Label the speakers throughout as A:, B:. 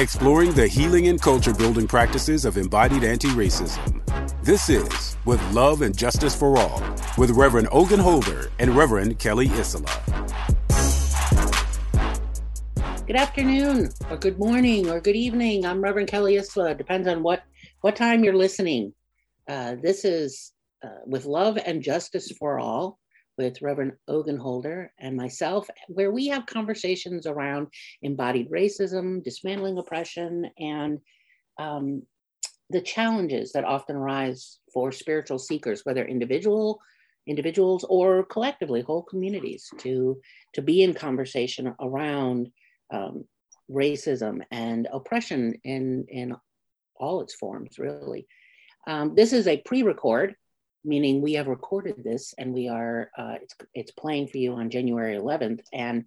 A: exploring the healing and culture building practices of embodied anti racism. This is With Love and Justice for All with Reverend Ogun Holder and Reverend Kelly Isola.
B: Good afternoon, or good morning, or good evening. I'm Reverend Kelly Isola. Depends on what what time you're listening. Uh, this is uh, with love and justice for all with Reverend Ogun Holder and myself, where we have conversations around embodied racism, dismantling oppression, and um, the challenges that often arise for spiritual seekers, whether individual individuals or collectively whole communities to to be in conversation around um, racism and oppression in in all its forms really. Um, this is a pre-record meaning we have recorded this and we are uh, it's, it's playing for you on january 11th and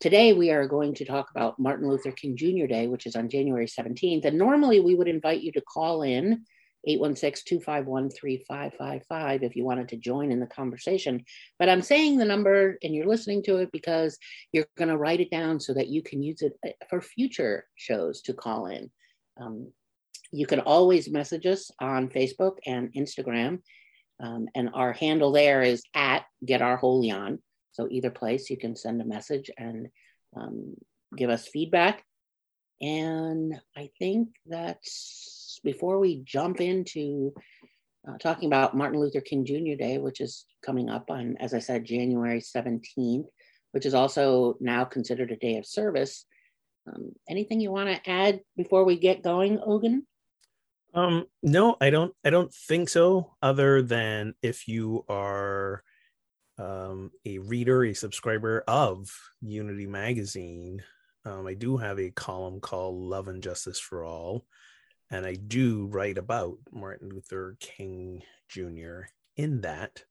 B: today we are going to talk about martin luther king jr day which is on january 17th and normally we would invite you to call in 816-251-3555 if you wanted to join in the conversation. But i'm saying the number and you're listening to it because you're going to write it down so that you can use it uh, for future shows to call in. Um, you can always message us on facebook and instagram um, and our handle there is at Get Our Holy On. So either place you can send a message and um, give us feedback. And I think that's before we jump into uh, talking about Martin Luther King Jr. Day, which is coming up on, as I said, January 17th, which is also now considered a day of service. Um, anything you want to add before we get going, Ogun?
C: Um, no, I don't. I don't think so. Other than if you are um, a reader, a subscriber of Unity Magazine, um, I do have a column called "Love and Justice for All," and I do write about Martin Luther King Jr. in that,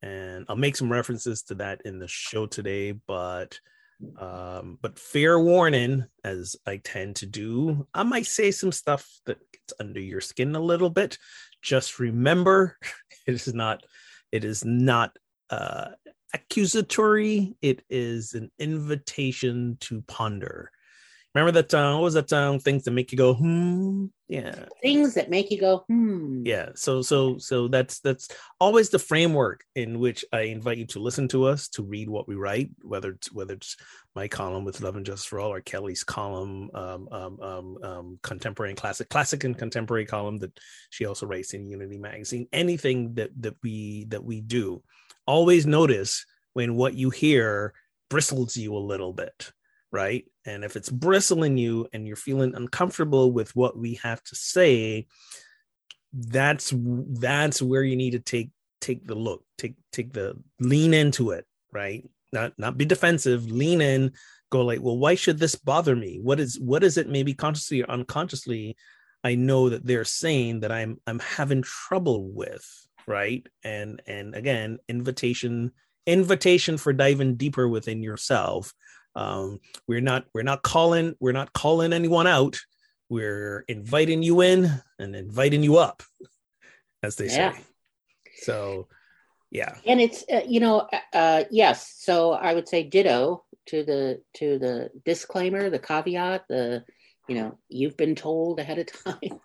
C: and I'll make some references to that in the show today. But um, but fair warning, as I tend to do, I might say some stuff that gets under your skin a little bit. Just remember, it is not, it is not uh, accusatory. It is an invitation to ponder. Remember that uh, what was that um, things that make you go hmm? Yeah.
B: Things that make you go hmm.
C: Yeah. So so so that's that's always the framework in which I invite you to listen to us, to read what we write, whether it's whether it's my column with Love and Justice for All or Kelly's column, um, um, um, um, contemporary and classic, classic and contemporary column that she also writes in Unity Magazine. Anything that that we that we do, always notice when what you hear bristles you a little bit right? And if it's bristling you and you're feeling uncomfortable with what we have to say, that's that's where you need to take take the look, take take the lean into it, right? Not not be defensive, lean in, go like, well, why should this bother me? What is what is it maybe consciously or unconsciously I know that they're saying that I'm I'm having trouble with, right? And and again, invitation invitation for diving deeper within yourself um, we're not we're not calling we're not calling anyone out. We're inviting you in and inviting you up, as they yeah. say. So, yeah.
B: And it's uh, you know uh, uh, yes. So I would say ditto to the to the disclaimer, the caveat, the you know you've been told ahead of time.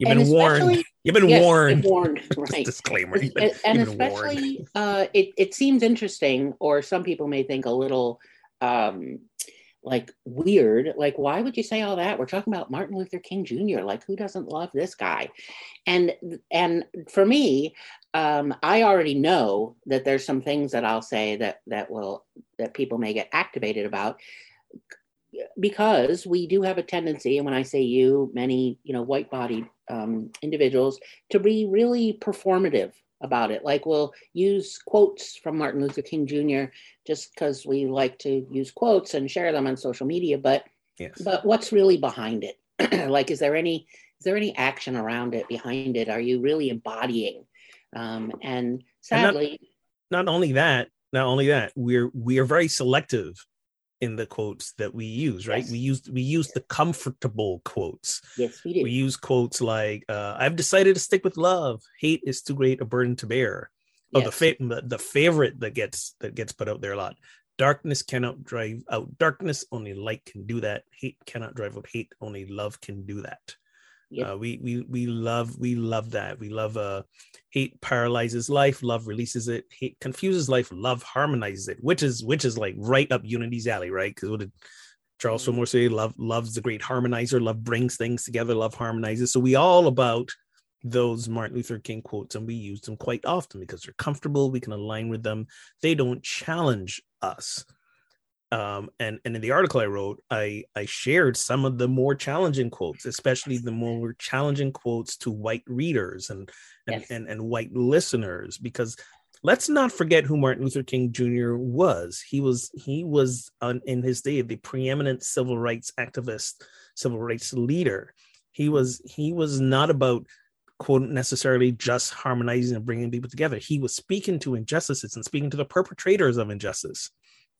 C: You've been warned. You've been
B: yes,
C: warned.
B: warned, right?
C: disclaimer.
B: Been, and, and especially, uh, it it seems interesting, or some people may think a little um, like weird. Like, why would you say all that? We're talking about Martin Luther King Jr. Like, who doesn't love this guy? And and for me, um, I already know that there's some things that I'll say that that will that people may get activated about because we do have a tendency, and when I say you, many you know white-bodied um, individuals, to be really performative about it. Like we'll use quotes from Martin Luther King Jr. just because we like to use quotes and share them on social media. But yes. but what's really behind it? like, is there any is there any action around it behind it? Are you really embodying? Um, and sadly,
C: and not, not only that, not only that, we're we are very selective in the quotes that we use, right? Yes. We use we use the comfortable quotes.
B: Yes, we do.
C: We use quotes like uh, "I've decided to stick with love. Hate is too great a burden to bear." Oh, yes. the, fa- the the favorite that gets that gets put out there a lot. Darkness cannot drive out darkness. Only light can do that. Hate cannot drive out hate. Only love can do that. Yep. Uh, we we we love we love that. We love uh hate paralyzes life, love releases it. Hate confuses life, love harmonizes it. Which is which is like right up Unity's alley, right? Because what did Charles mm-hmm. Fillmore say? Love love's the great harmonizer. Love brings things together. Love harmonizes. So we all about those Martin Luther King quotes, and we use them quite often because they're comfortable. We can align with them. They don't challenge us um, and and in the article I wrote, I I shared some of the more challenging quotes, especially the more challenging quotes to white readers and and yes. and, and white listeners, because let's not forget who Martin Luther King Jr. was. He was he was on, in his day the preeminent civil rights activist, civil rights leader. He was he was not about quote necessarily just harmonizing and bringing people together. He was speaking to injustices and speaking to the perpetrators of injustice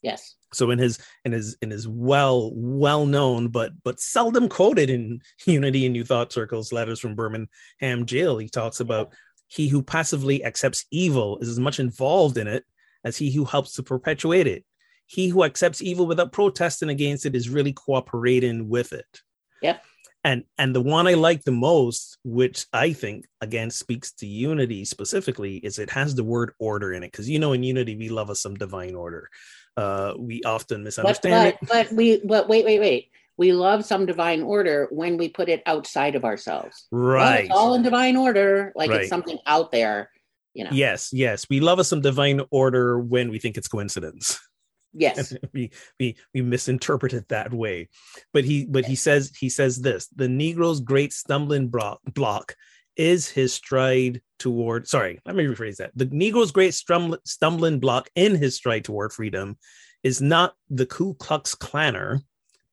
B: Yes.
C: So in his in his in his well well known but but seldom quoted in Unity and New Thought circles letters from Birmingham jail, he talks about he who passively accepts evil is as much involved in it as he who helps to perpetuate it. He who accepts evil without protesting against it is really cooperating with it.
B: Yep.
C: And and the one I like the most, which I think again speaks to unity specifically, is it has the word order in it. Because you know, in unity, we love us some divine order uh, we often misunderstand
B: but, but, it. But we, but wait, wait, wait. We love some divine order when we put it outside of ourselves.
C: Right.
B: Well, all in divine order, like right. it's something out there. You know.
C: Yes, yes. We love us some divine order when we think it's coincidence.
B: Yes.
C: we we we misinterpret it that way. But he but he says he says this the Negro's great stumbling block block is his stride toward sorry let me rephrase that. The negro's great stumbling block in his stride toward freedom is not the ku klux klanner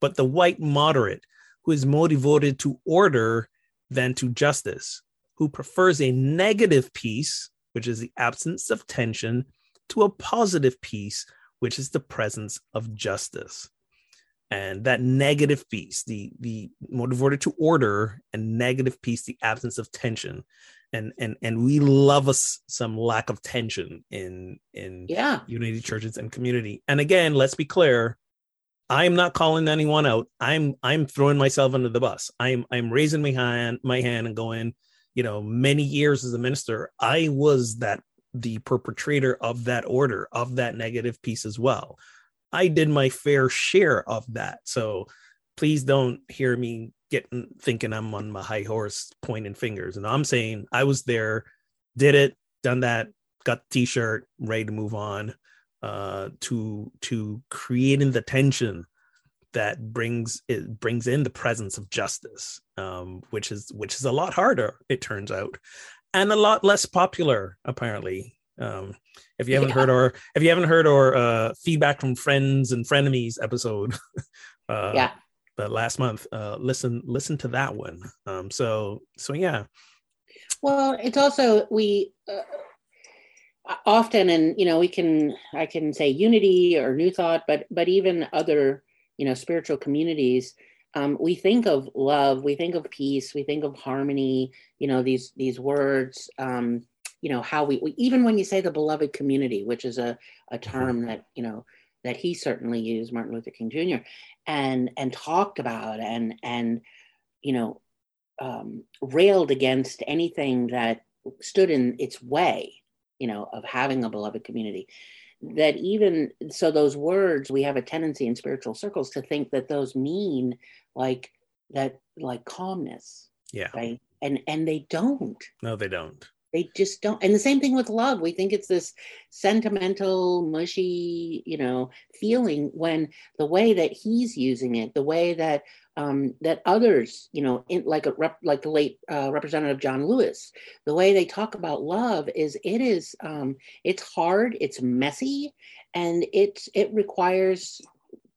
C: but the white moderate who is more devoted to order than to justice who prefers a negative peace which is the absence of tension to a positive peace which is the presence of justice. And that negative piece the the more devoted to order and negative piece the absence of tension and and and we love us some lack of tension in in
B: yeah.
C: Unity churches and community. And again let's be clear i'm not calling anyone out. I'm i'm throwing myself under the bus. I'm i'm raising my hand my hand and going you know many years as a minister i was that the perpetrator of that order of that negative piece as well. I did my fair share of that. So please don't hear me getting thinking I'm on my high horse pointing fingers. And I'm saying I was there, did it, done that, got the t-shirt, ready to move on uh to to creating the tension that brings it brings in the presence of justice um which is which is a lot harder it turns out and a lot less popular apparently um, if you haven't yeah. heard our if you haven't heard our uh, feedback from friends and frenemies episode, uh,
B: yeah,
C: the last month, uh, listen listen to that one. Um, so so yeah.
B: Well, it's also we uh, often, and you know, we can I can say unity or new thought, but but even other you know spiritual communities. Um, we think of love, we think of peace, we think of harmony. You know these these words. Um, you know how we, we, even when you say the beloved community which is a, a mm-hmm. term that you know that he certainly used martin luther king jr and and talked about and and you know um, railed against anything that stood in its way you know of having a beloved community. That even so those words we have a tendency in spiritual circles to think that those mean like that like calmness
C: yeah.
B: right? And and they don't.
C: No they don't
B: they just don't and the same thing with love. We think it's this sentimental mushy you know feeling when the way that he's using it the way that um, that others you know in, like a rep, like the late uh, representative john lewis the way they talk about love is it is um, it's hard it's messy and it it requires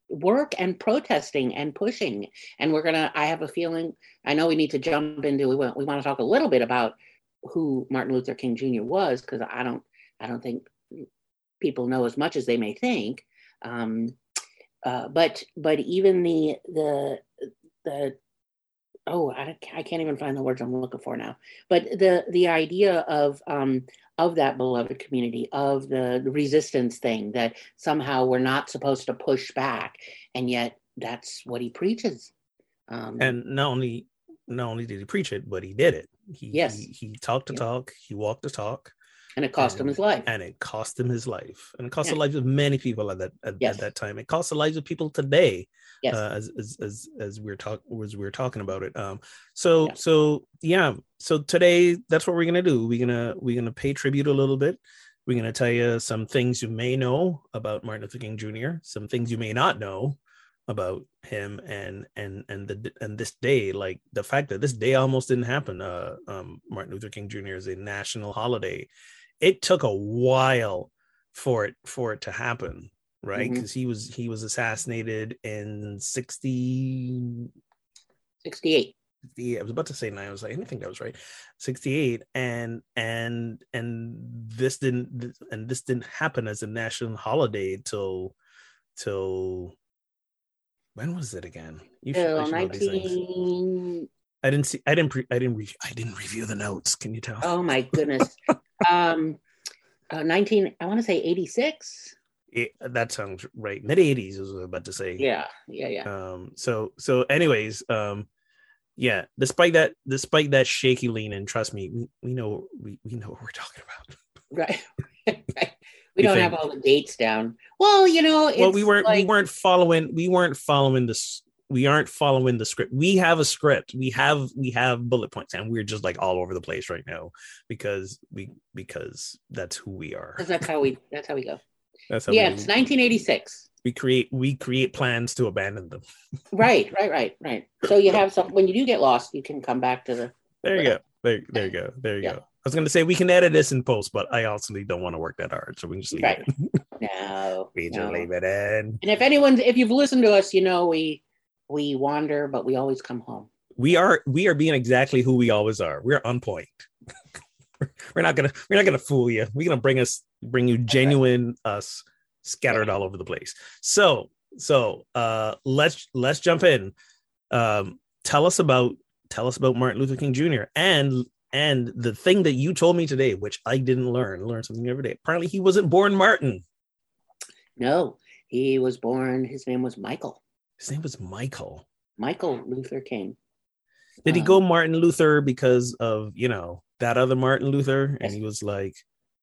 B: work and protesting and pushing. And we're gonna i have a feeling i know we need to jump into we want we want to talk a little bit about who Martin Luther King Jr. was because I don't I don't think people know as much as they may think. Um, uh, but but even the the the oh I, I can't even find the words i'm looking for now but the the idea of um of that beloved community of the, resistance thing that somehow we're not supposed to push back and yet that's what he preaches
C: um and not only not only did he preach it but he did it he
B: yes
C: he, he talked the yeah. talk he walked the talk
B: and it cost and, him his life
C: and it cost him his life and it cost yeah. the lives of many people at that at, yes. at, that time it cost the lives of people today yes. Uh, as, as as as we're talking as we are talking about it um so yeah. so yeah so today that's what we're gonna do we're gonna we're gonna pay tribute a little bit we're gonna tell you some things you may know about martin luther king jr some things you may not know about him and and and the and this day like the fact that this day almost didn't happen uh um martin luther king jr is a national holiday it took a while for it for it to happen right because mm-hmm. he was he was assassinated in 60
B: 68
C: yeah, I was about to say nine. I was like, I think that was right. 68. And and and this didn't and this didn't happen as a national holiday till till when was it again?
B: You should, 19...
C: I didn't see I didn't pre, I didn't re, I didn't review the notes. Can you tell?
B: Oh my goodness. um uh, 19 i want to say 86
C: it, that sounds right mid 80s was I was about to say
B: yeah yeah yeah
C: um so so anyways um yeah despite that despite that shaky lean and trust me we, we know we, we know what we're talking about
B: Right. right we, don't think. have all the dates down. Well you know
C: well we weren't like... we weren't following we weren't following this we aren't following the script. We have a script. We have we have bullet points and we're just like all over the place right now because we because that's who we are.
B: That's how we that's how we go. That's how yeah we, it's 1986
C: we create we create plans to abandon them.
B: Right right right right. So you have some when you do get lost you can come back to the
C: there you go. There, there you go. There you yeah. go was going to say we can edit this in post, but I also don't want to work that hard, so we can just leave right. it.
B: no,
C: we
B: no.
C: just leave it in.
B: And if anyone, if you've listened to us, you know we we wander, but we always come home.
C: We are we are being exactly who we always are. We're on point. we're not gonna we're not gonna fool you. We're gonna bring us bring you genuine us scattered all over the place. So so uh let's let's jump in. Um tell us about tell us about Martin Luther King Jr. and and the thing that you told me today, which I didn't learn, learn something every day. Apparently, he wasn't born Martin.
B: No, he was born. His name was Michael.
C: His name was Michael.
B: Michael Luther King.
C: Did um, he go Martin Luther because of you know that other Martin Luther? And he was like,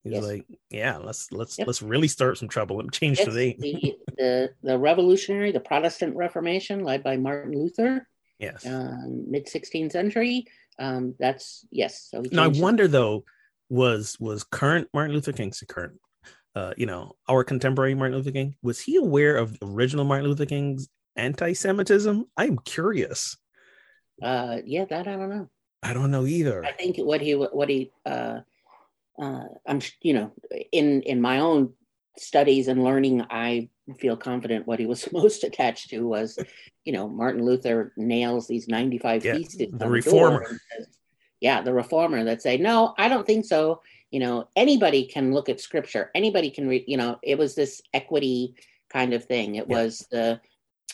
C: he was yes. like, yeah, let's let's yep. let's really start some trouble. Let me change yes, the name.
B: the, the the revolutionary, the Protestant Reformation, led by Martin Luther.
C: Yes.
B: Um, Mid 16th century. Um, that's yes.
C: So now I wonder it. though, was was current Martin Luther King's current uh, you know, our contemporary Martin Luther King, was he aware of original Martin Luther King's anti-Semitism? I'm curious.
B: Uh, yeah, that I don't know.
C: I don't know either.
B: I think what he what he uh, uh, I'm you know in in my own studies and learning, I feel confident what he was most attached to was, you know, Martin Luther nails these 95 yeah, theses.
C: The reformer.
B: Says, yeah, the reformer that say, no, I don't think so. You know, anybody can look at scripture. Anybody can read. You know, it was this equity kind of thing. It yeah. was the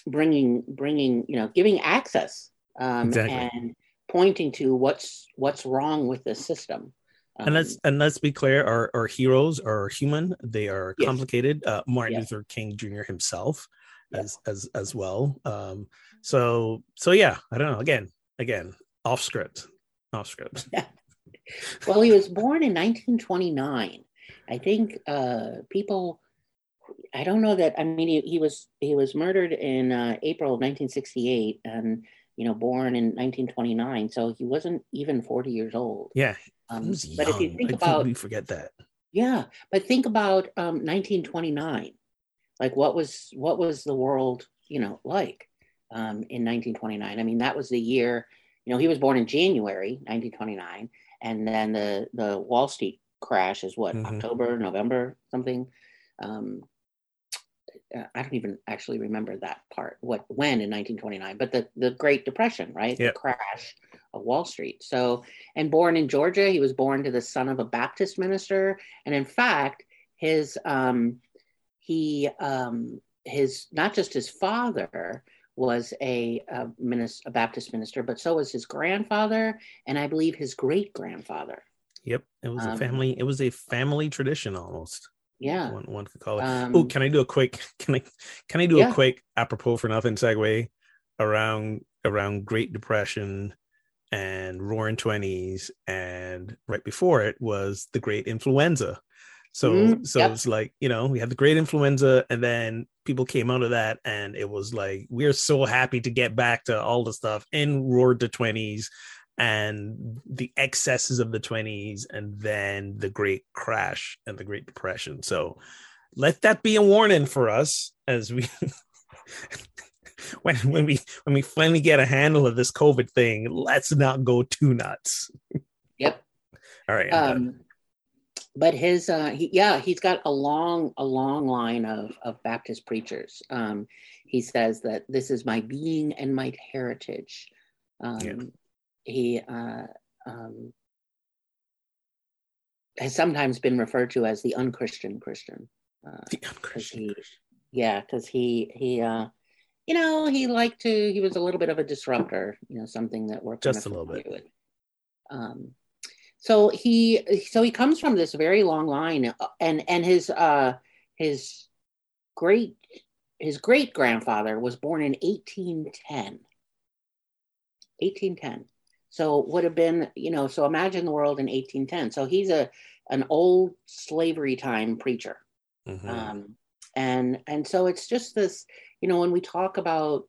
B: bringing bringing you know giving access um, exactly. and pointing to what's what's wrong with the system
C: um, and let's um, and let's be clear our, our heroes are human they are yes. complicated uh, martin yes. luther king jr himself as as as well um so so yeah i don't know again again off script off script
B: well he was born in 1929 i think uh people I don't know that. I mean, he, he was he was murdered in uh, April of 1968, and you know, born in 1929. So he wasn't even 40 years old.
C: Yeah, um, but if you think I about, we forget that.
B: Yeah, but think about um, 1929. Like, what was what was the world, you know, like um, in 1929? I mean, that was the year. You know, he was born in January 1929, and then the the Wall Street crash is what mm-hmm. October, November, something. Um, uh, I don't even actually remember that part, what when in 1929, but the, the Great Depression, right? Yep. The crash of Wall Street. So, and born in Georgia, he was born to the son of a Baptist minister. And in fact, his, um, he, um, his, not just his father was a, a, minister, a Baptist minister, but so was his grandfather, and I believe his great grandfather.
C: Yep, it was um, a family. It was a family tradition almost.
B: Yeah,
C: one, one could call it. Um, oh, can I do a quick? Can I? Can I do yeah. a quick apropos for nothing segue around around Great Depression and Roaring Twenties, and right before it was the Great Influenza. So mm, so yep. it's like you know we had the Great Influenza, and then people came out of that, and it was like we're so happy to get back to all the stuff in Roared the Twenties and the excesses of the 20s and then the great crash and the great depression. So let that be a warning for us as we when when we when we finally get a handle of this covid thing let's not go too nuts.
B: Yep.
C: All right
B: um but his uh he, yeah he's got a long a long line of of baptist preachers. Um he says that this is my being and my heritage. Um yeah he uh, um, has sometimes been referred to as the unchristian Christian.
C: Uh, the unchristian.
B: He, yeah, because he he uh, you know he liked to he was a little bit of a disruptor. You know, something that we're
C: just a little bit.
B: With. Um, so he so he comes from this very long line, uh, and and his uh his great his great grandfather was born in 1810. 1810 so would have been, you know, so imagine the world in 1810. So he's a an old slavery time preacher. Mm-hmm. Um, and and so it's just this, you know, when we talk about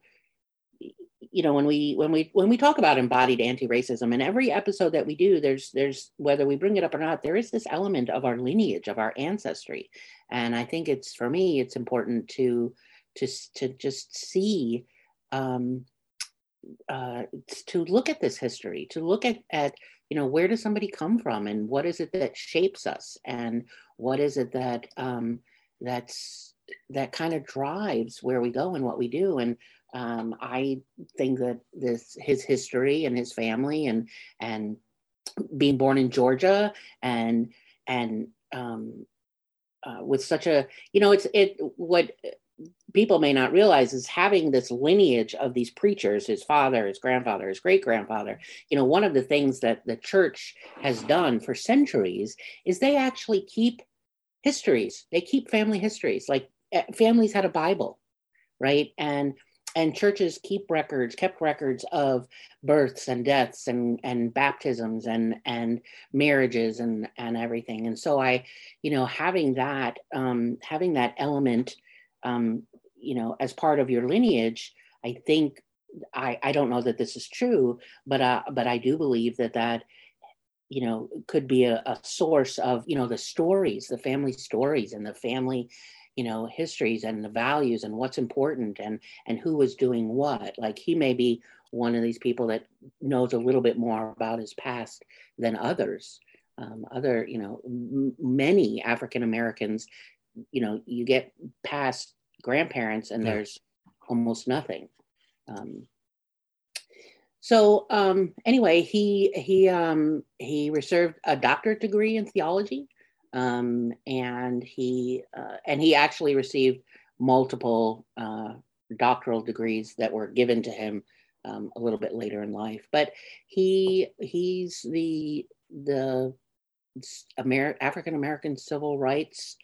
B: you know when we when we when we talk about embodied anti-racism in every episode that we do there's there's whether we bring it up or not there is this element of our lineage of our ancestry and i think it's for me it's important to to to just see um uh, to look at this history, to look at, at, you know, where does somebody come from and what is it that shapes us and what is it that um, that's that kind of drives where we go and what we do. And um, I think that this his history and his family and and being born in Georgia and and um, uh, with such a you know it's it what people may not realize is having this lineage of these preachers his father his grandfather his great grandfather you know one of the things that the church has done for centuries is they actually keep histories. They keep family histories. Like eh, families had a bible right? And and churches keep records kept records of births and deaths and and baptisms and and marriages and and everything. And so i you know having that um having that element um, you know, as part of your lineage, I think I, I don't know that this is true, but uh, but I do believe that that you know could be a, a source of you know the stories, the family stories, and the family you know histories and the values and what's important and and who was doing what. Like he may be one of these people that knows a little bit more about his past than others. Um, other you know m- many African Americans you know you get past grandparents and yeah. there's almost nothing um, so um, anyway he he um, he received a doctorate degree in theology um, and he uh, and he actually received multiple uh, doctoral degrees that were given to him um, a little bit later in life but he he's the the Amer- African American civil rights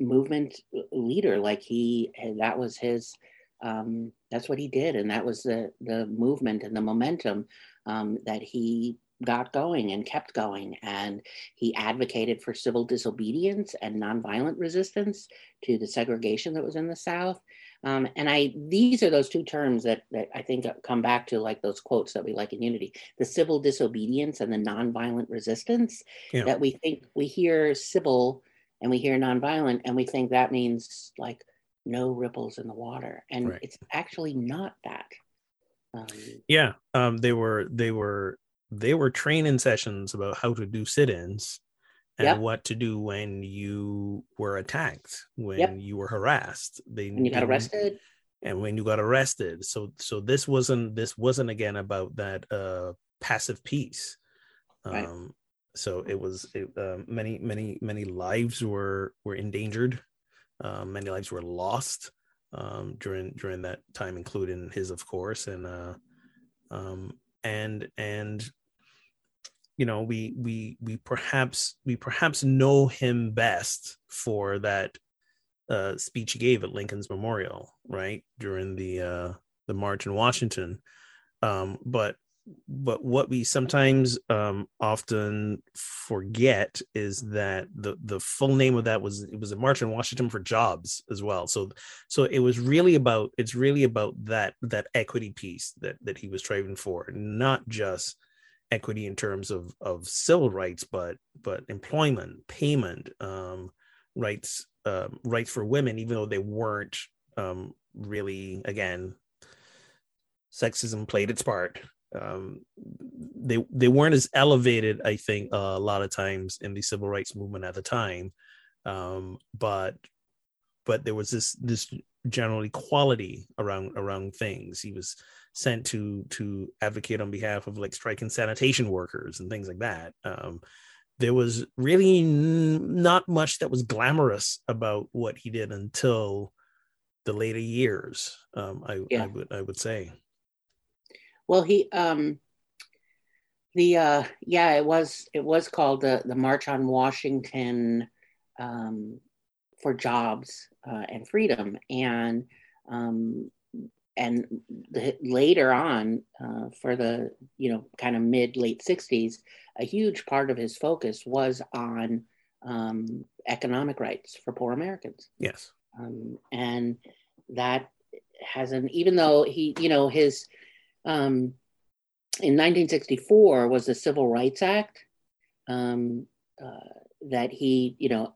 B: movement leader like he that was his um, that's what he did and that was the the movement and the momentum um, that he got going and kept going and he advocated for civil disobedience and nonviolent resistance to the segregation that was in the south um, and i these are those two terms that, that i think come back to like those quotes that we like in unity the civil disobedience and the nonviolent resistance yeah. that we think we hear civil and we hear nonviolent and we think that means like no ripples in the water. And right. it's actually not that.
C: Um, yeah um, they were they were they were training sessions about how to do sit-ins and yep. what to do when you were attacked when yep. you were harassed.
B: They when you got arrested.
C: And when you got arrested. So so this wasn't this wasn't again about that uh passive peace. Um right so it was it, uh, many many many lives were were endangered uh, many lives were lost um, during during that time, including his, of course, and uh, um, and and you know we we we perhaps we perhaps know him best for that uh, speech he gave at Lincoln's Memorial, right during the uh, the march in Washington. Um, but but what we sometimes um, often forget is that the the full name of that was it was a march in Washington for jobs as well. So so it was really about it's really about that that equity piece that that he was striving for, not just equity in terms of of civil rights, but but employment, payment, um, rights uh, rights for women, even though they weren't um, really again sexism played its part um, they they weren't as elevated, I think, uh, a lot of times in the civil rights movement at the time, um, but but there was this this general equality around around things. He was sent to to advocate on behalf of like striking sanitation workers and things like that. Um, there was really n- not much that was glamorous about what he did until the later years. Um, I, yeah. I would I would say.
B: Well, he um the uh yeah, it was it was called the the March on Washington um for jobs uh, and freedom. And um and the, later on uh, for the you know kind of mid late 60s a huge part of his focus was on um, economic rights for poor americans.
C: Yes.
B: Um, and that has an even though he you know his um, in 1964 was the Civil Rights Act um, uh, that he, you know,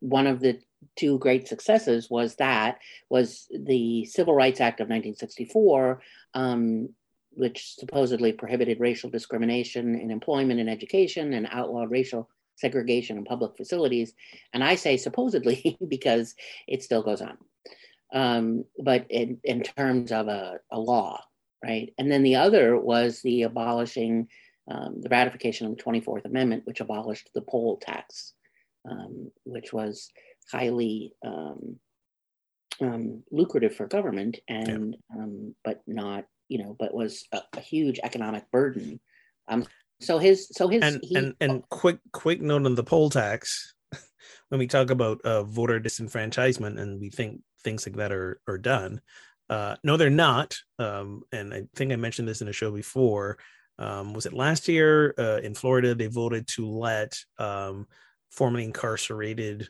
B: one of the two great successes was that was the Civil Rights Act of 1964, um, which supposedly prohibited racial discrimination in employment and education and outlawed racial segregation in public facilities. And I say supposedly because it still goes on. Um, but in, in terms of a, a law, right? And then the other was the abolishing, um, the ratification of the 24th Amendment, which abolished the poll tax, um, which was highly um, um lucrative for government and yeah. Um, but not, you know, but was a, a huge economic burden. Um, so his, so his,
C: and, he, and, and quick, quick note on the poll tax. when we talk about uh, voter disenfranchisement and we think things like that are, are done, uh, no, they're not. Um, and I think I mentioned this in a show before. Um, was it last year uh, in Florida? They voted to let um, formerly incarcerated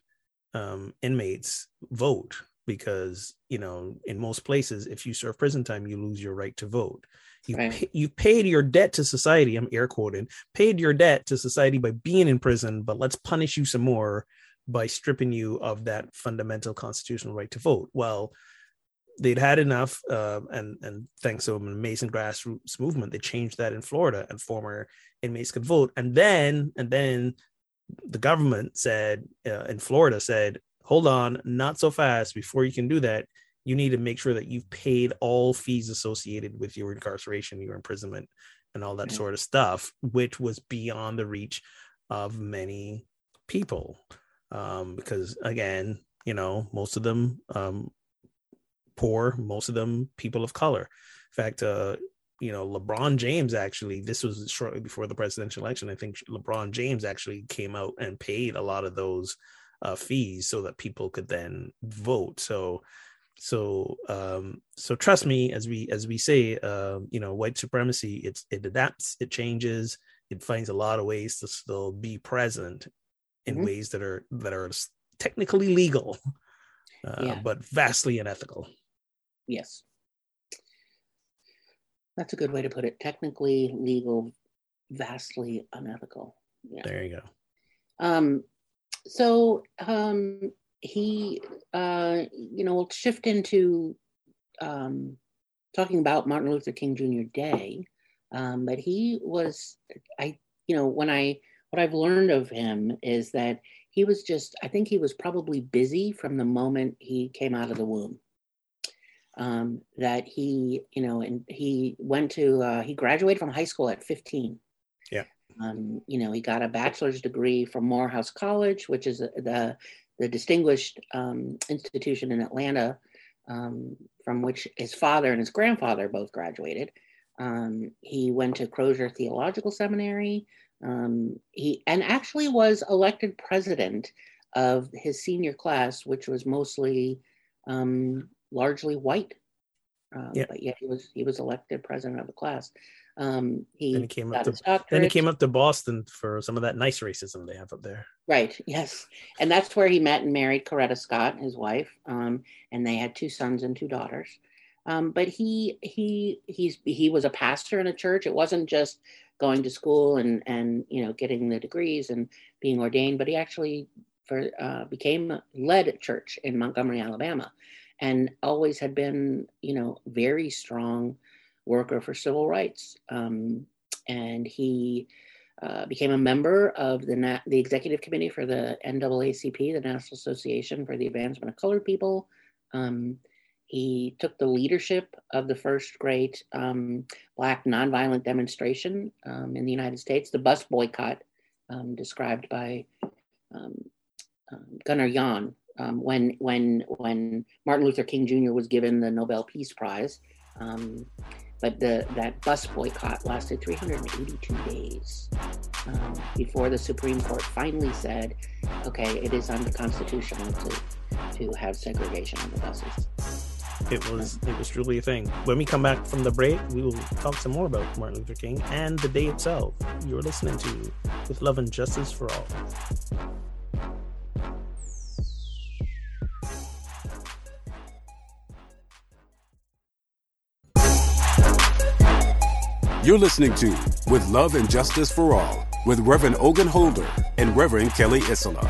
C: um, inmates vote because you know in most places, if you serve prison time, you lose your right to vote. You right. you paid your debt to society. I'm air quoting. Paid your debt to society by being in prison, but let's punish you some more by stripping you of that fundamental constitutional right to vote. Well, they'd had enough, uh, and and thanks to an amazing grassroots movement, they changed that in Florida, and former inmates could vote. And then and then the government said uh, in Florida said, hold on, not so fast. Before you can do that, you need to make sure that you've paid all fees associated with your incarceration, your imprisonment, and all that sort of stuff, which was beyond the reach of many people. Um, because again, you know, most of them um, poor, most of them people of color. In fact, uh, you know, LeBron James actually, this was shortly before the presidential election. I think LeBron James actually came out and paid a lot of those uh, fees so that people could then vote. So, so, um, so trust me, as we as we say, uh, you know, white supremacy, it's it adapts, it changes, it finds a lot of ways to still be present in mm-hmm. ways that are that are technically legal, uh, yeah. but vastly unethical.
B: Yes. That's a good way to put it. Technically legal, vastly unethical.
C: Yeah. There you go.
B: Um, so um, he, uh, you know, we'll shift into um, talking about Martin Luther King Jr. Day. Um, but he was, I, you know, when I, what I've learned of him is that he was just, I think he was probably busy from the moment he came out of the womb um, that he, you know, and he went to, uh, he graduated from high school at 15.
C: Yeah.
B: Um, you know, he got a bachelor's degree from Morehouse College, which is the, the distinguished um, institution in Atlanta um, from which his father and his grandfather both graduated. Um, he went to Crozer Theological Seminary. Um, he and actually was elected president of his senior class, which was mostly um, largely white. Um,
C: Yeah.
B: But yet he was he was elected president of the class. Um, he,
C: Then he came up to then he came up to Boston for some of that nice racism they have up there.
B: Right. Yes. And that's where he met and married Coretta Scott, his wife. Um, and they had two sons and two daughters. Um, but he he he's he was a pastor in a church. It wasn't just going to school and and you know getting the degrees and being ordained, but he actually for uh, became led at church in Montgomery, Alabama, and always had been you know very strong worker for civil rights. Um, and he uh, became a member of the Na- the executive committee for the NAACP, the National Association for the Advancement of Colored People. Um, he took the leadership of the first great um, Black nonviolent demonstration um, in the United States, the bus boycott, um, described by um, um, Gunnar Jahn um, when when when Martin Luther King Jr. was given the Nobel Peace Prize. Um, but the that bus boycott lasted 382 days um, before the Supreme Court finally said, "Okay, it is unconstitutional to to have segregation on the buses."
C: It was it was truly a thing. When we come back from the break, we will talk some more about Martin Luther King and the day itself. You're listening to With Love and Justice for All.
A: You're listening to With Love and Justice for All with Reverend Ogun Holder and Reverend Kelly Isola.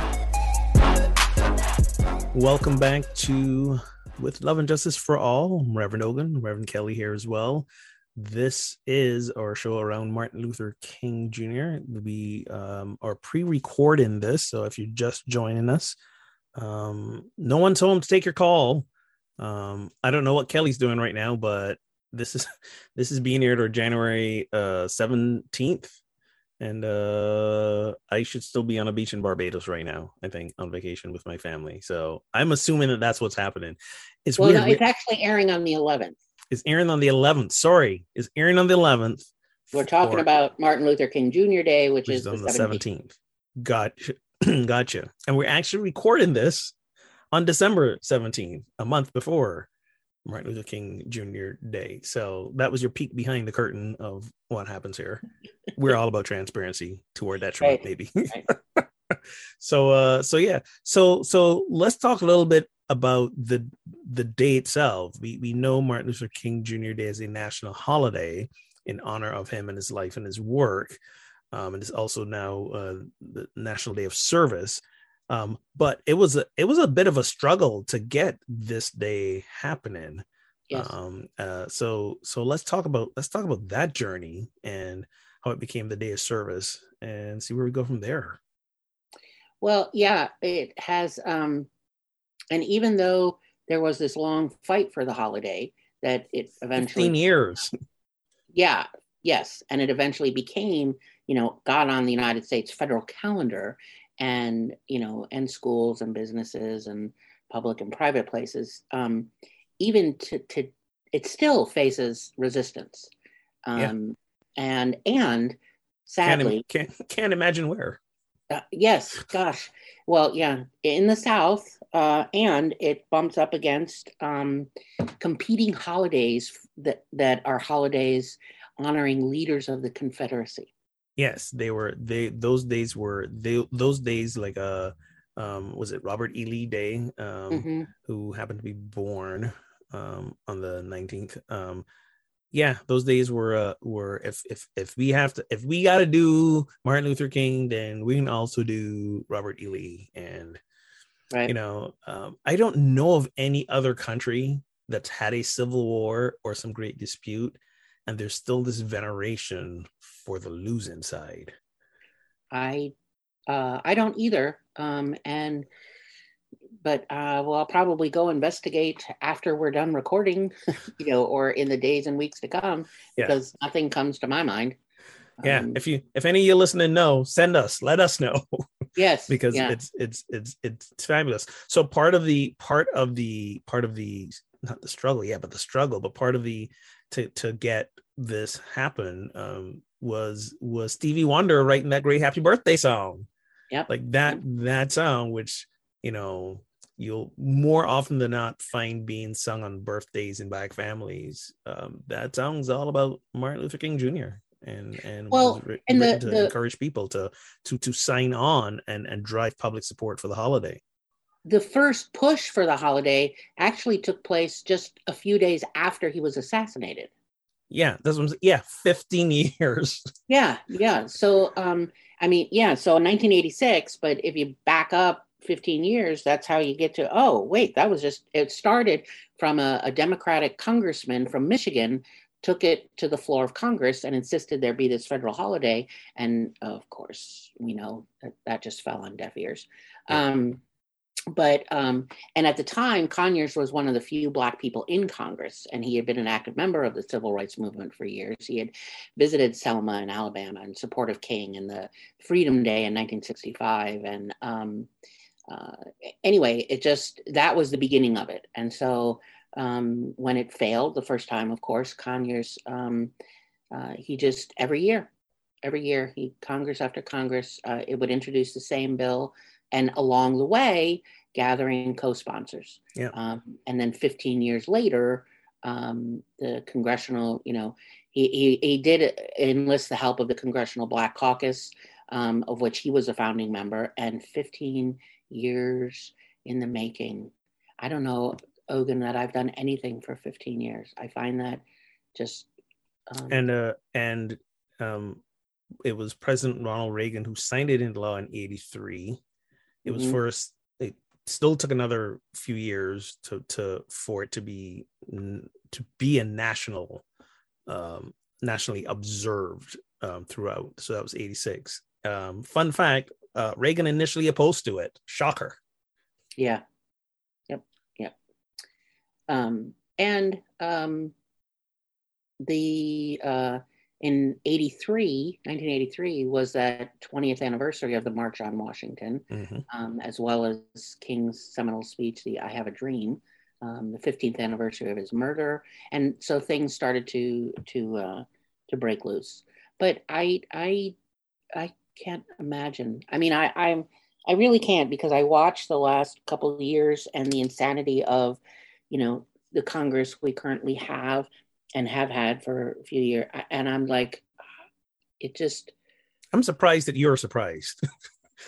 C: Welcome back to With Love and Justice for All. I'm Reverend Ogun, Reverend Kelly here as well. This is our show around Martin Luther King Jr. We um, are pre-recording this, so if you're just joining us, um, no one told him to take your call. Um, I don't know what Kelly's doing right now, but this is this is being aired on January uh 17th. And uh I should still be on a beach in Barbados right now, I think, on vacation with my family. So I'm assuming that that's what's happening. It's
B: Well,
C: weird.
B: no, it's actually airing on the 11th.
C: It's airing on the 11th. Sorry, it's airing on the 11th.
B: We're talking about Martin Luther King Jr. Day, which,
C: which
B: is
C: on
B: the
C: the
B: 17th.
C: 17th. Gotcha. gotcha. And we're actually recording this on December 17th, a month before Martin Luther King Jr. Day. So that was your peek behind the curtain of what happens here. We're all about transparency toward that truth,
B: Right.
C: maybe.
B: Right.
C: so uh so yeah. So so let's talk a little bit about the the day itself. We we know Martin Luther King Jr. Day is a national holiday in honor of him and his life and his work. Um, and it's also now uh, the National Day of Service. Um, but it was a it was a bit of a struggle to get this day happening.
B: Yes.
C: Um, uh, so so let's talk about let's talk about that journey and how it became the day of service and see where we go from there.
B: Well, yeah, it has. Um, and even though there was this long fight for the holiday, that it eventually,
C: 15 years.
B: yeah, yes, and it eventually became, you know, got on the United States federal calendar, and you know, and schools and businesses and public and private places, um, even to to, it still faces resistance, um,
C: Yeah.
B: and and
C: Can't,
B: sadly,
C: can't can't imagine where.
B: Uh, yes, gosh. Well, yeah, in the South, uh, and it bumps up against um, competing holidays that that are holidays honoring leaders of the Confederacy.
C: Yes, they were they those days were they those days like uh um was it Robert E. Lee Day um
B: Mhm.
C: who happened to be born um on the 19th um yeah those days were uh were if if if we have to if we got to do Martin Luther King then we can also do Robert E. Lee and
B: Right.
C: you know um I don't know of any other country that's had a civil war or some great dispute and there's still this veneration for the losing side
B: I uh, I don't either. Um, and but uh, well, I'll probably go investigate after we're done recording, you know, or in the days and weeks to come,
C: Yeah.
B: because nothing comes to my mind.
C: yeah
B: Um,
C: if you if any of you listening know send us let us know
B: yes,
C: because
B: yeah.
C: it's it's it's it's fabulous so part of the part of the part of the not the struggle, yeah, but the struggle, but part of the to to get this happen um, was was Stevie Wonder writing that great Happy Birthday song.
B: Yeah,
C: like that that song, which you know you'll more often than not find being sung on birthdays in black families. Um, that song's all about Martin Luther King Jr. and and
B: well, and the,
C: to
B: the,
C: encourage people to to to sign on and and drive public support for the holiday.
B: The first push for the holiday actually took place just a few days after he was assassinated.
C: Yeah, this was yeah, 15 years.
B: Yeah, yeah. So um I mean, yeah, so 1986, but if you back up 15 years, that's how you get to, oh, wait, that was just, it started from a, a Democratic congressman from Michigan, took it to the floor of Congress and insisted there be this federal holiday. And of course, you know, that, that just fell on deaf ears. Yeah. Um, but um, and at the time conyers was one of the few black people in congress and he had been an active member of the civil rights movement for years he had visited selma in alabama in support of king and the freedom day in 1965 and um, uh, anyway, it just that was the beginning of it. And so um, when it failed the first time, of course, Conyers um, uh, he just every year, every year he Congress after Congress, uh, it would introduce the same bill, and along the way, gathering co-sponsors.
C: Yeah.
B: Um, and then 15 years later, um, the congressional, you know, he, he, he did enlist the help of the Congressional Black Caucus, um, of which he was a founding member, and 15 years in the making. I don't know, Ogun, that I've done anything for 15 years. I find that just.
C: Um, and uh, and um, it was President Ronald Reagan who signed it into law in '83. It was mm-hmm. first. It still took another few years to to for it to be to be a national, um, nationally observed um, throughout. So that was '86. Um, fun fact: uh, Reagan initially opposed to it. Shocker.
B: Yeah. Yep. Yep. Um, and um, the uh, in 83, 1983 was that 20th anniversary of the March on Washington, mm-hmm. um, as well as King's seminal speech, the I Have a Dream, um, the 15th anniversary of his murder. And so things started to, to, uh, to break loose. But I, I, I can't imagine. I mean, I, I'm I really can't because I watched the last couple of years and the insanity of, you know, the Congress we currently have and have had for a few years, and I'm like, it just.
C: I'm surprised that you're surprised.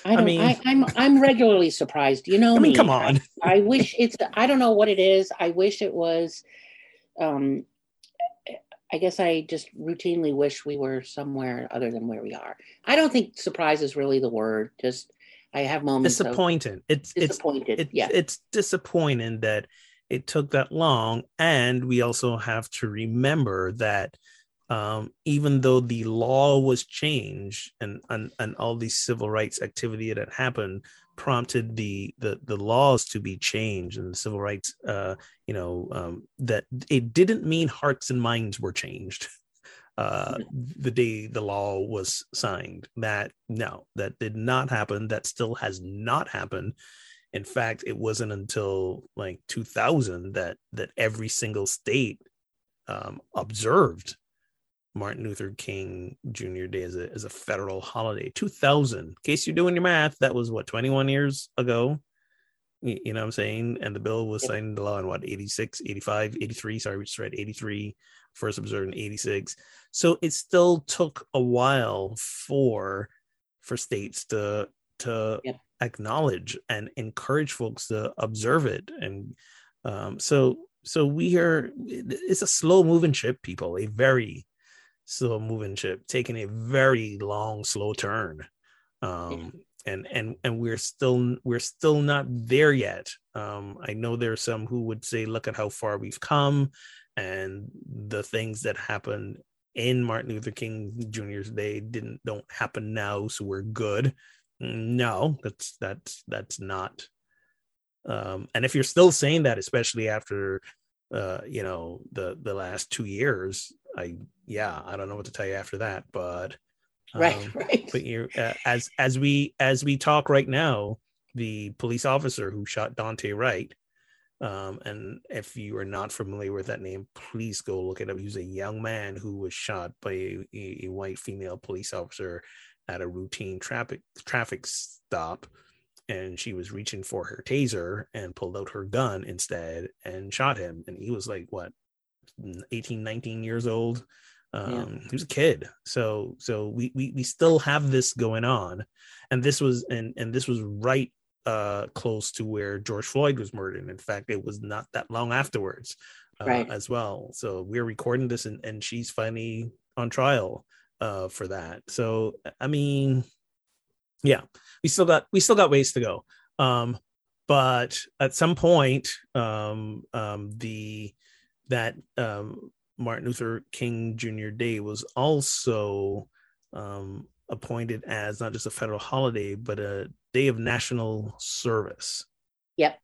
B: I, I mean, I, am I'm, I'm regularly surprised. You know, I mean,
C: me. come on.
B: I, I wish it's. I don't know what it is. I wish it was. Um, I guess I just routinely wish we were somewhere other than where we are. I don't think surprise is really the word. Just I have moments
C: disappointing. it's
B: disappointed.
C: It's,
B: yeah,
C: it's disappointing that it took that long, and we also have to remember that um, even though the law was changed and, and and all these civil rights activity that happened prompted the the the laws to be changed and the civil rights uh you know um that it didn't mean hearts and minds were changed uh the day the law was signed. That no that did not happen. That still has not happened in fact it wasn't until like 2000 that that every single state um observed Martin Luther King Jr. Day as a, as a federal holiday. 2000, in case you're doing your math, that was what, 21 years ago? You, you know what I'm saying? And the bill was signed into law in what, 86, 85, 83, sorry, we just read 83, first observed in 86. So it still took a while for for states to to yep. acknowledge and encourage folks to observe it. And um, so so we are it's a slow moving ship, people, a very slow moving ship taking a very long slow turn um and and and we're still we're still not there yet um i know there's some who would say look at how far we've come and the things that happened in martin luther king jr's day didn't don't happen now so we're good no that's that's that's not um and if you're still saying that especially after uh you know the the last two years I yeah, I don't know what to tell you after that, but
B: um, right, right.
C: But you uh, as as we as we talk right now, the police officer who shot Daunte Wright Um, and if you are not familiar with that name, please go look it up. He was a young man who was shot by a, a, a white female police officer at a routine traffic traffic stop and she was reaching for her taser and pulled out her gun instead and shot him. And he was like what 18 19 years old? Um yeah. he was a kid. So so we, we we still have this going on. And this was and and this was right uh close to where george floyd was murdered. In fact it was not that long afterwards uh, right. as well. So we're recording this and, and she's finally on trial uh for that. So i mean yeah we still got we still got ways to go. Um but at some point um um the that um martin luther king jr day was also um appointed as not just a federal holiday but a day of national service.
B: Yep.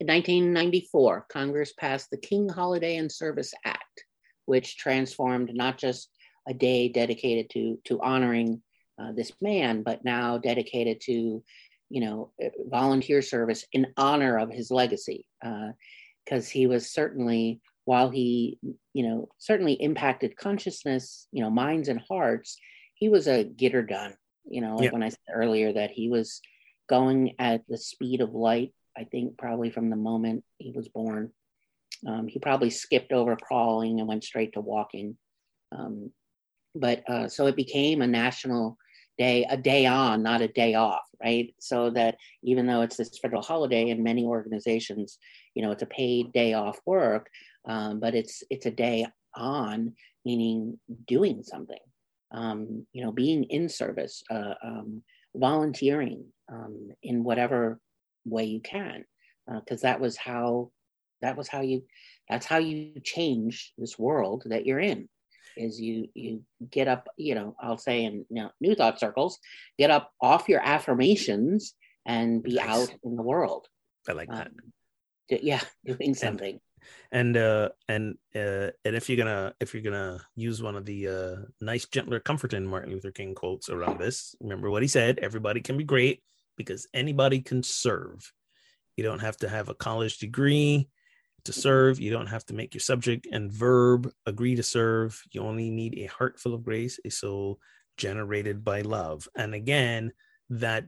B: In 1994 congress passed the king holiday and service act which transformed not just a day dedicated to to honoring uh, this man, but now dedicated to, you know, uh, volunteer service in honor of his legacy, because uh, he was certainly, while he, you know, certainly impacted consciousness, you know, minds and hearts, he was a getter done. You know, like yeah. when I said earlier that he was going at the speed of light. I think probably from the moment he was born. Um, he probably skipped over crawling and went straight to walking. Um, but uh, so it became a national day, a day on, not a day off, right? So that even though it's this federal holiday in many organizations, you know, it's a paid day off work, um, but it's it's a day on, meaning doing something, um, you know, being in service, uh, um, volunteering um, in whatever way you can, because uh, that was how that was how you that's how you change this world that you're in is you you get up you know i'll say in you know, new thought circles get up off your affirmations and be nice. out in the world.
C: I like that. Um,
B: yeah doing something.
C: and, and uh and uh and if you're gonna if you're gonna use one of the uh nice gentler comforting martin luther king quotes around this remember what he said everybody can be great because anybody can serve. You don't have to have a college degree to serve. You don't have to make your subject and verb agree to serve. You only need a heart full of grace, a soul generated by love. And again, that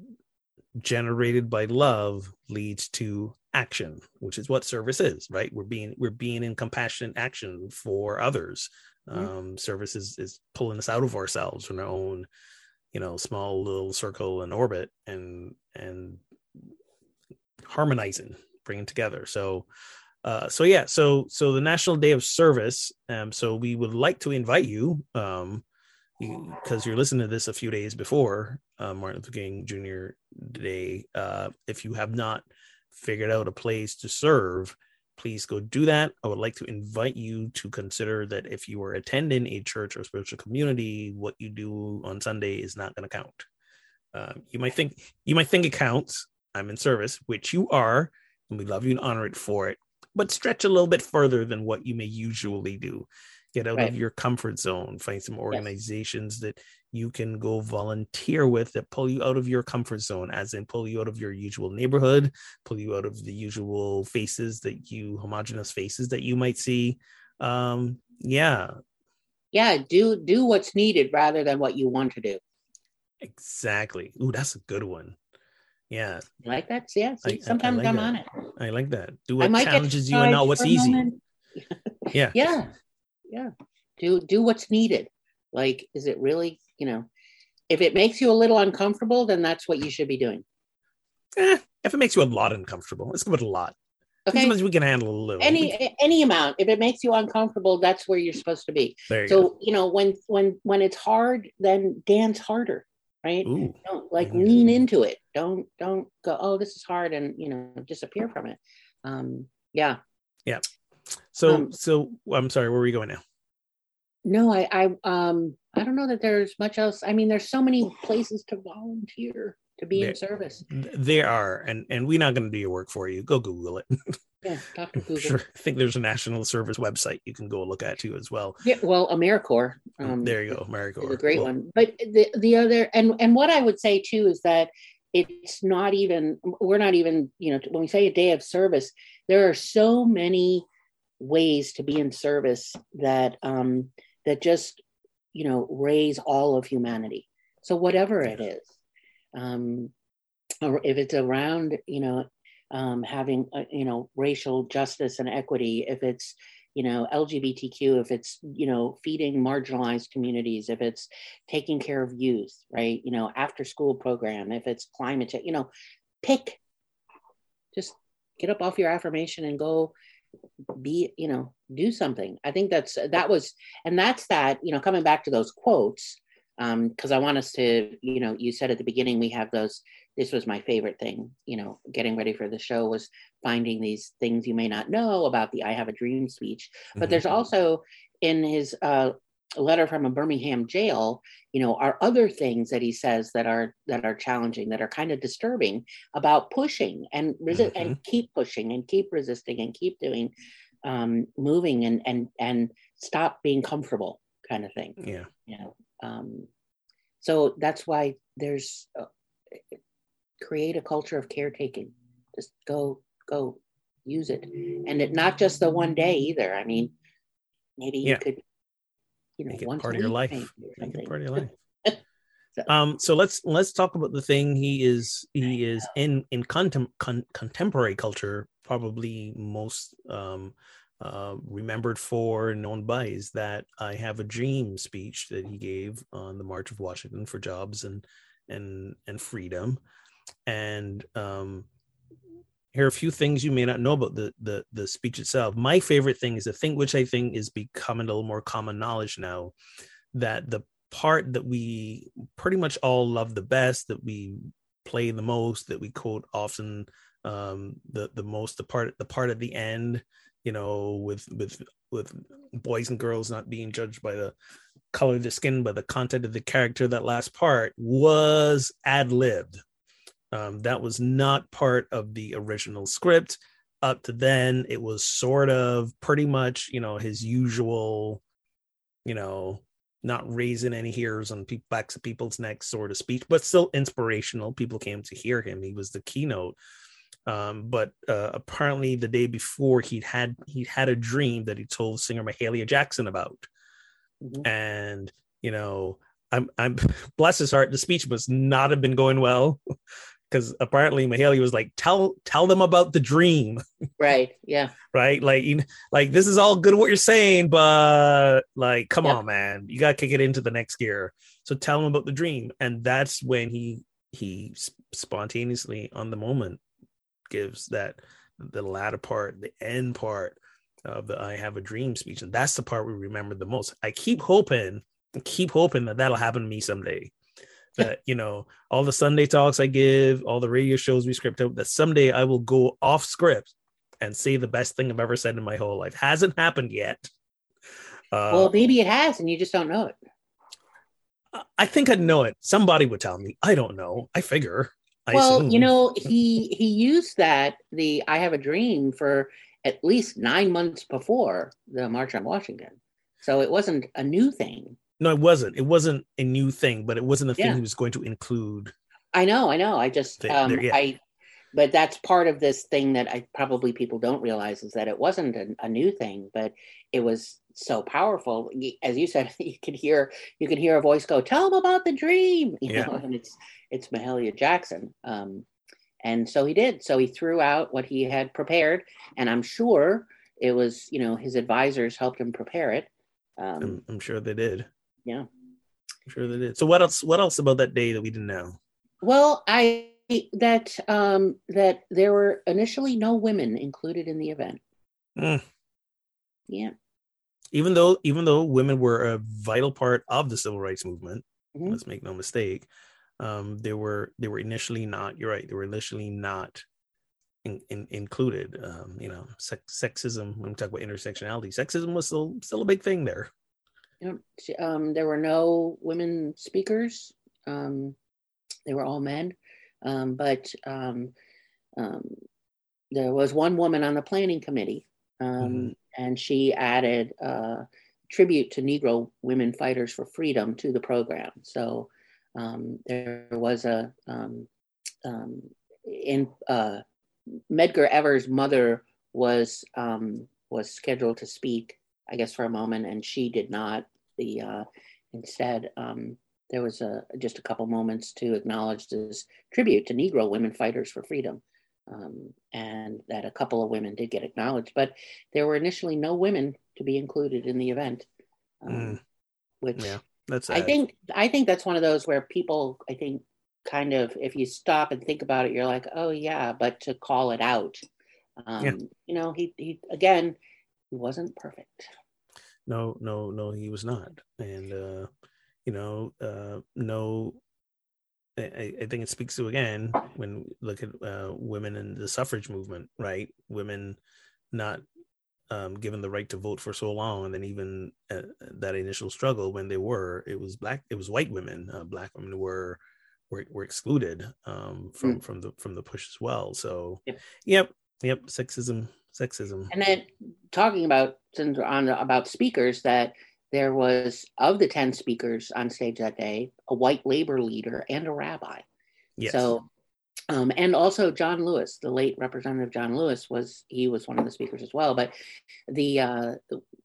C: generated by love leads to action, which is what service is, right? We're being we're being in compassionate action for others. Mm-hmm. Um, service is, is pulling us out of ourselves from our own, you know, small little circle and orbit and and harmonizing, bringing together. So uh, so yeah, so so the National Day of Service. Um, so we would like to invite you, um, because you, are listening to this a few days before uh, Martin Luther King Jr. Day. Uh, if you have not figured out a place to serve, please go do that. I would like to invite you to consider that if you are attending a church or spiritual community, what you do on Sunday is not going to count. Um, you might think you might think it counts. I'm in service, which you are, and we love you and honor it for it but stretch a little bit further than what you may usually do. Get out right. of your comfort zone, find some organizations yes. that you can go volunteer with that pull you out of your comfort zone, as in pull you out of your usual neighborhood, pull you out of the usual faces that you homogenous faces that you might see. Um, yeah.
B: Yeah, do do what's needed rather than what you want to do.
C: Exactly. Ooh, that's a good one. Yeah.
B: You like that? Yeah. See, I, sometimes I, am on it.
C: I like that. Do what challenges you and not what's easy. yeah.
B: Yeah. Yeah. Do do what's needed. Like, is it really, you know, if it makes you a little uncomfortable, then that's what you should be doing.
C: Eh, if it makes you a lot uncomfortable, let's give it a lot. Okay. Sometimes we can handle a little.
B: Any
C: can...
B: any amount. If it makes you uncomfortable, that's where you're supposed to be. You so go. you know when when when it's hard, then dance harder right? Ooh. don't like lean into it. Don't don't go oh this is hard and you know disappear from it. Um yeah.
C: Yeah. So um, so i'm sorry where are we going now?
B: No i i um i don't know that there's much else. I mean there's so many places to volunteer to be there, in service
C: there are and and we're not going to do your work for you go google it
B: Yeah, Dr. Google.
C: Sure. I think there's a national service website you can go look at too as well.
B: Yeah, well, AmeriCorps.
C: Um, there you go, AmeriCorps.
B: Is a great one. But the the other and and what I would say too is that it's not even we're not even you know when we say a day of service there are so many ways to be in service that um that just you know raise all of humanity so whatever it is um if it's around you know um having uh, you know racial justice and equity if it's you know lgbtq if it's you know feeding marginalized communities if it's taking care of youth right? You know after school program if it's climate change you know pick just get up off your affirmation and go be you know do something. I think that's that was and that's that you know coming back to those quotes because um, I want us to, you know, you said at the beginning we have those. This was my favorite thing, you know, getting ready for the show was finding these things you may not know about the "I Have a Dream" speech. But mm-hmm. there's also in his uh, letter from a Birmingham jail, you know, are other things that he says that are that are challenging, that are kind of disturbing about pushing and resist mm-hmm. and keep pushing and keep resisting and keep doing, um, moving and and and stop being comfortable, kind of thing.
C: Yeah,
B: you know um, so that's why there's uh, create a culture of caretaking. Just go, go, use it, and it not just the one day either. I mean, maybe yeah. you could, you know,
C: make it part of your life. Make it part of your life. so. Um, so let's let's talk about the thing he is he is in in contem- con- contemporary culture probably most um uh, remembered for and known by is that I have a dream speech that he gave on the March of Washington for jobs and and and freedom. And um, here are a few things you may not know about the the the speech itself. My favorite thing is a thing which I think is becoming a little more common knowledge now that the part that we pretty much all love the best, that we play the most, that we quote often um the the most the part the part at the end you know, with with with boys and girls not being judged by the color of the skin, but the content of the character. That last part was ad libbed. Um, that was not part of the original script. Up to then, it was sort of pretty much, you know, his usual, you know, not raising any hairs on pe- backs of people's necks sort of speech, but still inspirational. People came to hear him. He was the keynote. Um, but uh, apparently, the day before, he'd had he had a dream that he told singer Mahalia Jackson about, mm-hmm. and you know, I'm I'm bless his heart, the speech must not have been going well, because apparently Mahalia was like, "Tell tell them about the dream."
B: Right. Yeah.
C: right. Like you know, like this is all good what you're saying, but like, come yeah. on, man, you gotta kick it into the next gear. So tell them about the dream, and that's when he he spontaneously on the moment gives that the latter part, the end part of the I have a dream speech. And that's the part we remember the most. I keep hoping, keep hoping that that'll happen to me someday. That, you know, all the Sunday talks I give, all the radio shows we script out, that someday I will go off script and say the best thing I've ever said in my whole life. Hasn't happened yet.
B: Uh, well, maybe it has, and you just don't know it.
C: I think I'd know it. Somebody would tell me. I don't know. I figure.
B: I well, assume. you know, he he used that the "I Have a Dream" for at least nine months before the March on Washington, so it wasn't a new thing.
C: No, it wasn't. It wasn't a new thing, but it wasn't a thing yeah. he was going to include.
B: I know, I know. I just, um, there, yeah. I, but that's part of this thing that I probably people don't realize is that it wasn't a, a new thing, but it was so powerful. As you said, you can hear you can hear a voice go, "Tell them about the dream," you yeah. know, and it's it's Mahalia Jackson. Um, and so he did. So he threw out what he had prepared, and I'm sure it was, you know, his advisors helped him prepare it.
C: Um, I'm, I'm sure they did.
B: Yeah,
C: I'm sure they did. So what else? What else about that day that we didn't know?
B: Well, I that um, that there were initially no women included in the event. Mm. Yeah.
C: Even though even though women were a vital part of the civil rights movement, mm-hmm. let's make no mistake, um, they were they were initially not. You're right. They were initially not in, in, included. Um, you know, sex, sexism. When we talk about intersectionality, sexism was still still a big thing there.
B: Um, there were no women speakers. Um, they were all men, um, but um, um, there was one woman on the planning committee, um, mm-hmm. And she added uh, tribute to Negro women fighters for freedom to the program. So um, there was a, um, um, in uh, Medgar Evers' mother was um, was scheduled to speak, I guess, for a moment, and she did not. The uh, instead, um, there was a, just a couple moments to acknowledge this tribute to Negro women fighters for freedom, um, and that a couple of women did get acknowledged, but there were initially no women to be included in the event, um, mm. which
C: yeah, that's
B: I think I think that's one of those where people I think kind of if you stop and think about it, you're like, oh yeah, but to call it out, um, yeah. you know, he he again, he wasn't perfect.
C: No, no, no, he was not, and uh, you know, uh, no. I, I think it speaks to again when look at uh, women in the suffrage movement, right? Women not um, given the right to vote for so long, and then even uh, that initial struggle when they were, it was black, it was white women, uh, black women were were, were excluded um, from mm. from the from the push as well. So, yep, yep, yep sexism, sexism.
B: And then talking about since on about speakers that there was of the 10 speakers on stage that day a white labor leader and a rabbi yes. so um, and also John Lewis, the late Representative John Lewis, was he was one of the speakers as well. But the, uh,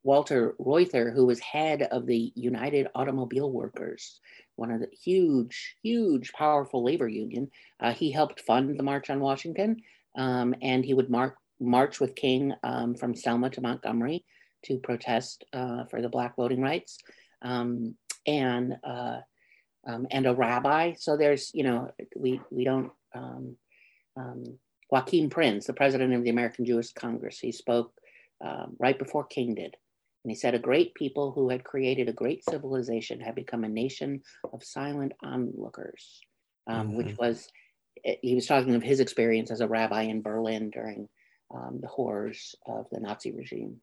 B: Walter Reuther, who was head of the United Automobile Workers, one of the huge, huge, powerful labor union, uh, he helped fund the March on Washington, um, and he would mark, march with King um, from Selma to Montgomery to protest uh, for the Black voting rights, um, and uh, um, and a rabbi. So there's, you know, we we don't um, um, Joachim Prinz, the president of the American Jewish Congress. He spoke um, right before King did. And he said, A great people who had created a great civilization had become a nation of silent onlookers, um, mm-hmm. which was, eh, he was talking of his experience as a rabbi in Berlin during um, the horrors of the Nazi regime.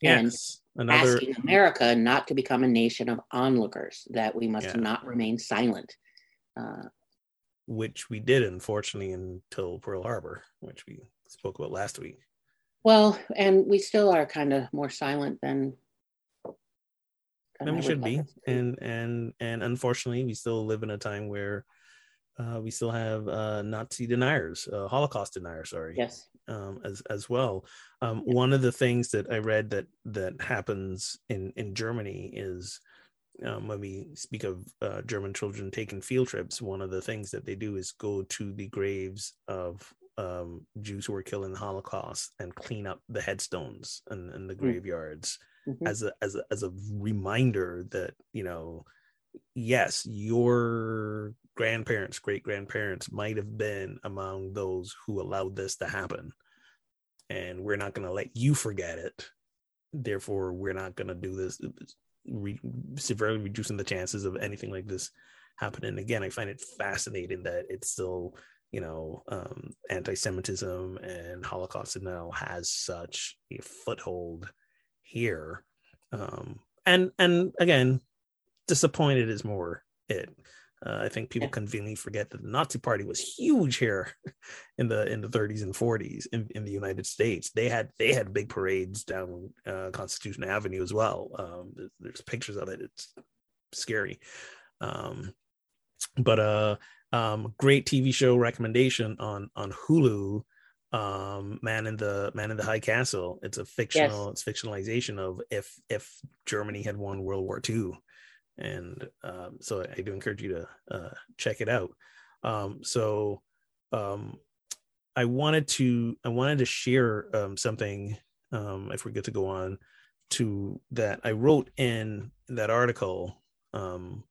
C: Yes.
B: And Another... asking America not to become a nation of onlookers, that we must yeah. not remain silent. Uh,
C: which we did unfortunately until Pearl Harbor, which we spoke about last week.
B: Well, and we still are kind of more silent than
C: than we should be, and and and unfortunately, we still live in a time where uh, we still have uh, Nazi deniers, uh, Holocaust deniers, sorry,
B: yes,
C: um, as as well. Um, One of the things that I read that that happens in in Germany is um, when we speak of uh, German children taking field trips, one of the things that they do is go to the graves of um, Jews who were killed in the Holocaust and clean up the headstones and, and the mm. graveyards mm-hmm. as a as a as a reminder that you know, yes, your grandparents, great grandparents might have been among those who allowed this to happen, and we're not going to let you forget it. Therefore, we're not going to do this re- severely reducing the chances of anything like this happening again. I find it fascinating that it's still, you know, um, anti-Semitism and Holocaust denial has such a foothold here. Um, and and again, disappointed is more it. Uh, I think people conveniently forget that the Nazi Party was huge here in the in the 30s and 40s in, in the United States. They had they had big parades down uh, Constitution Avenue as well. Um, there's, pictures of it. It's scary. Um, but uh, um, great TV show recommendation on on Hulu. Um, Man in the Man in the High Castle. It's a fictional. Yes. It's fictionalization of if if Germany had won World War II and um, so I do encourage you to uh, check it out. Um, so um, I wanted to I wanted to share um, something um, if we're good to go on to that I wrote in that article um,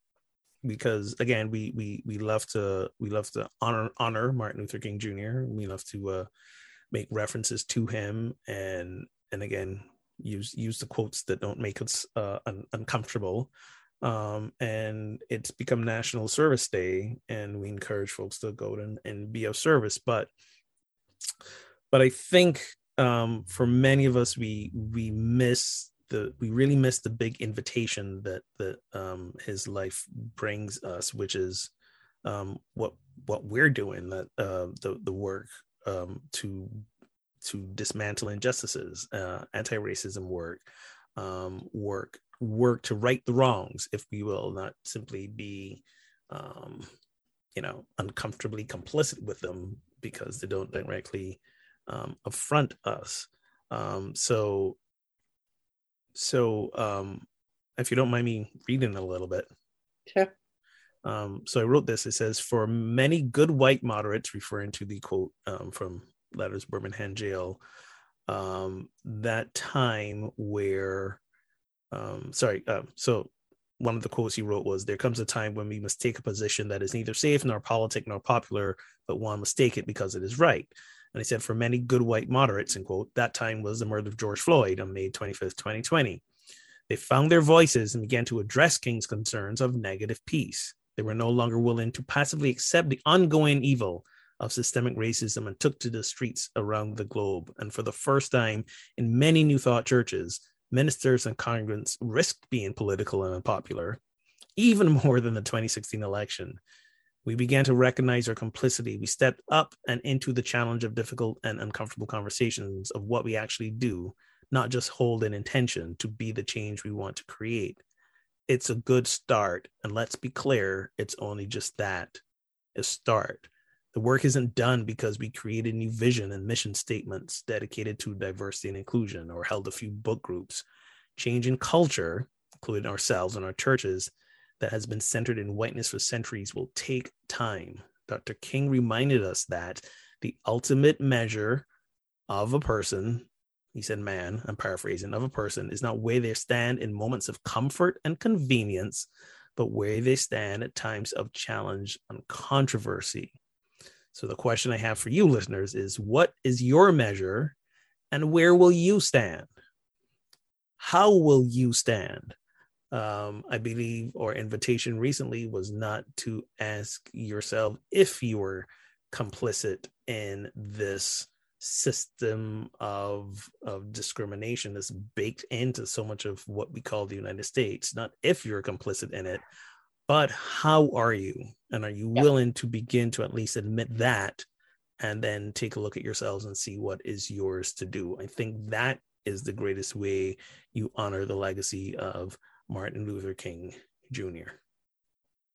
C: because again we we we love to we love to honor honor Martin Luther King Jr. We love to uh, make references to him and and again use use the quotes that don't make us uh, un- uncomfortable um, and it's become National Service Day, and we encourage folks to go and, and be of service. But but I think um, for many of us, we we miss the we really miss the big invitation that that um, his life brings us, which is um, what what we're doing that uh, the the work um, to to dismantle injustices, uh, anti-racism work, um, work work to right the wrongs, if we will, not simply be um, you know, uncomfortably complicit with them because they don't directly um, affront us. Um, so, so um, if you don't mind me reading a little bit.
B: Sure.
C: Um, so I wrote this. It says, for many good white moderates, referring to the quote um, from Letters Birmingham Jail, um, that time where, um, sorry, uh, so one of the quotes he wrote was, There comes a time when we must take a position that is neither safe nor politic nor popular, but one must take it because it is right. And he said, For many good white moderates, in quote, that time was the murder of George Floyd on May 25th, 2020. They found their voices and began to address King's concerns of negative peace. They were no longer willing to passively accept the ongoing evil of systemic racism and took to the streets around the globe. And for the first time in many New Thought churches, ministers and congregants risked being political and unpopular, even more than the 2016 election. We began to recognize our complicity. We stepped up and into the challenge of difficult and uncomfortable conversations of what we actually do, not just hold an intention to be the change we want to create it's a good start. And let's be clear, it's only just that a start. The work isn't done because we created new vision and mission statements dedicated to diversity and inclusion or held a few book groups. Change in culture, including ourselves and our churches, that has been centered in whiteness for centuries will take time. Dr. King reminded us that the ultimate measure of a person he said, man, I'm paraphrasing, of a person is not where they stand in moments of comfort and convenience, but where they stand at times of challenge and controversy. So, the question I have for you listeners is what is your measure and where will you stand? How will you stand? Um, I believe our invitation recently was not to ask yourself if you were complicit in this system of of discrimination that's baked into so much of what we call the United States. Not if you're complicit in it, but how are you? And are you willing to begin to at least admit that and then take a look at yourselves and see what is yours to do? I think that is the greatest way you honor the legacy of Martin Luther King Jr.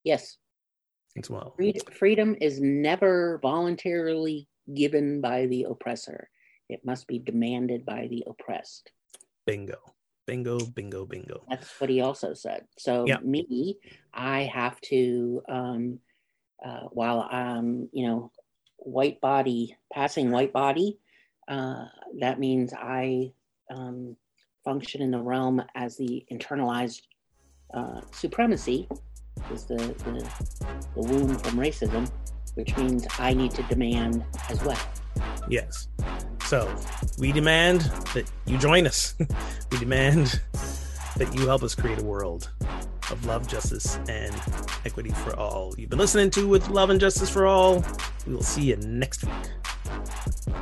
B: Yes.
C: As well.
B: Freedom is never voluntarily given by the oppressor. It must be demanded by the oppressed.
C: Bingo. Bingo, bingo, bingo.
B: That's what he also said. So yeah. me, I have to, um, uh, while I'm, you know, white body, passing white body, uh, that means I um, function in the realm as the internalized uh, supremacy, is the, the, the wound from racism which means I need to demand as well.
C: Yes. So we demand that you join us. we demand that you help us create a world of love, justice, and equity for all. You've been listening to With Love and Justice for All. We will see you next week.